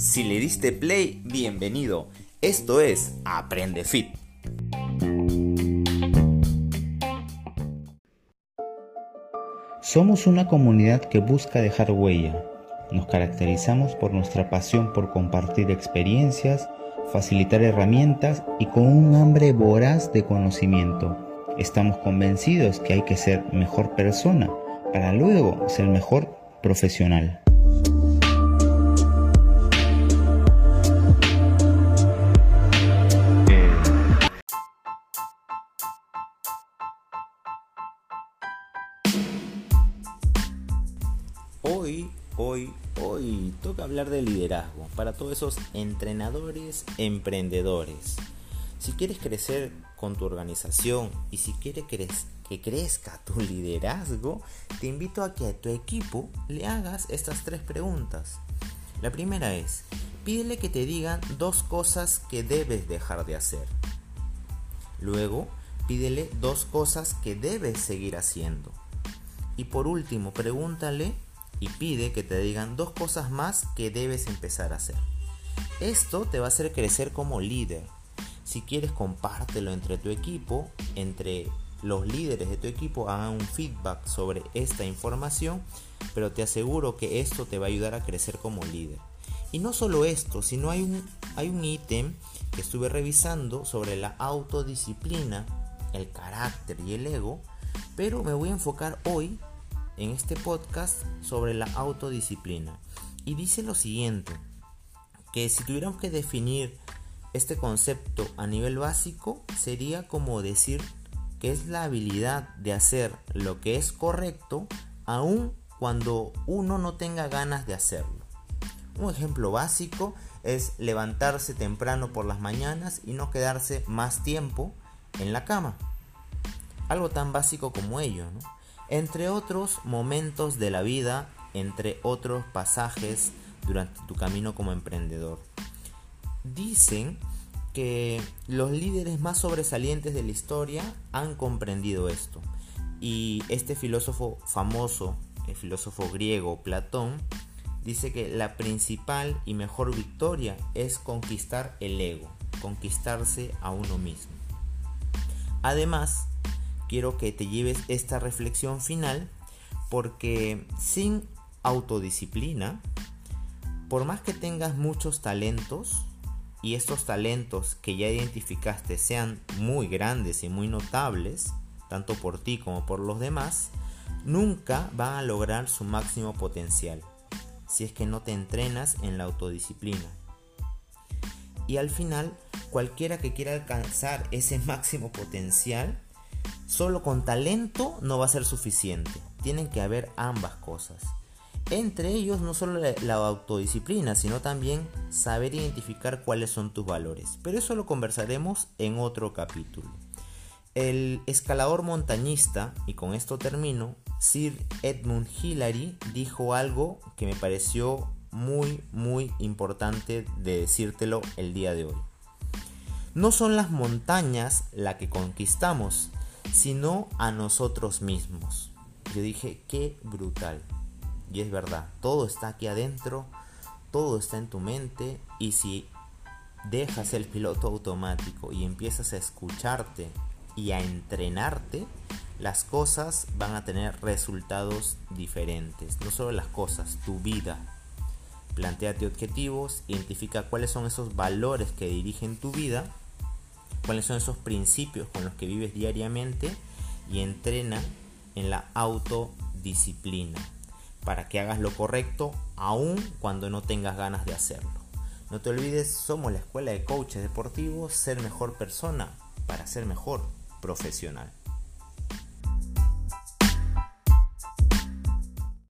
Si le diste play, bienvenido. Esto es Aprende Fit. Somos una comunidad que busca dejar huella. Nos caracterizamos por nuestra pasión por compartir experiencias, facilitar herramientas y con un hambre voraz de conocimiento. Estamos convencidos que hay que ser mejor persona para luego ser mejor profesional. Hoy, hoy, hoy toca hablar de liderazgo para todos esos entrenadores emprendedores. Si quieres crecer con tu organización y si quieres que crezca tu liderazgo, te invito a que a tu equipo le hagas estas tres preguntas. La primera es, pídele que te digan dos cosas que debes dejar de hacer. Luego, pídele dos cosas que debes seguir haciendo. Y por último, pregúntale y pide que te digan dos cosas más que debes empezar a hacer. Esto te va a hacer crecer como líder. Si quieres, compártelo entre tu equipo, entre los líderes de tu equipo hagan un feedback sobre esta información, pero te aseguro que esto te va a ayudar a crecer como líder. Y no solo esto, sino hay un, hay un ítem que estuve revisando sobre la autodisciplina, el carácter y el ego, pero me voy a enfocar hoy en este podcast sobre la autodisciplina. Y dice lo siguiente, que si tuviéramos que definir este concepto a nivel básico, sería como decir que es la habilidad de hacer lo que es correcto aun cuando uno no tenga ganas de hacerlo. Un ejemplo básico es levantarse temprano por las mañanas y no quedarse más tiempo en la cama. Algo tan básico como ello, ¿no? Entre otros momentos de la vida, entre otros pasajes durante tu camino como emprendedor. Dicen que los líderes más sobresalientes de la historia han comprendido esto. Y este filósofo famoso, el filósofo griego Platón, dice que la principal y mejor victoria es conquistar el ego, conquistarse a uno mismo. Además, quiero que te lleves esta reflexión final porque sin autodisciplina, por más que tengas muchos talentos y estos talentos que ya identificaste sean muy grandes y muy notables, tanto por ti como por los demás, nunca van a lograr su máximo potencial si es que no te entrenas en la autodisciplina. Y al final, cualquiera que quiera alcanzar ese máximo potencial, Solo con talento no va a ser suficiente. Tienen que haber ambas cosas. Entre ellos no solo la, autodisciplina, sino también saber identificar cuáles son tus valores. Pero eso lo conversaremos en otro capítulo. El escalador montañista, y con esto termino, Sir Edmund Hillary dijo algo que me pareció muy muy importante de decírtelo el día de hoy. No son las montañas la que conquistamos, sino a nosotros mismos. Yo dije, qué brutal. Y es verdad, todo está aquí adentro, todo está en tu mente y si dejas el piloto automático y empiezas a escucharte y a entrenarte, las cosas van a tener resultados diferentes. No solo las cosas, tu vida. Plantéate objetivos, identifica cuáles son esos valores que dirigen tu vida cuáles son esos principios con los que vives diariamente y entrena en la autodisciplina para que hagas lo correcto aun cuando no tengas ganas de hacerlo. No te olvides, somos la escuela de coaches deportivos, ser mejor persona para ser mejor profesional.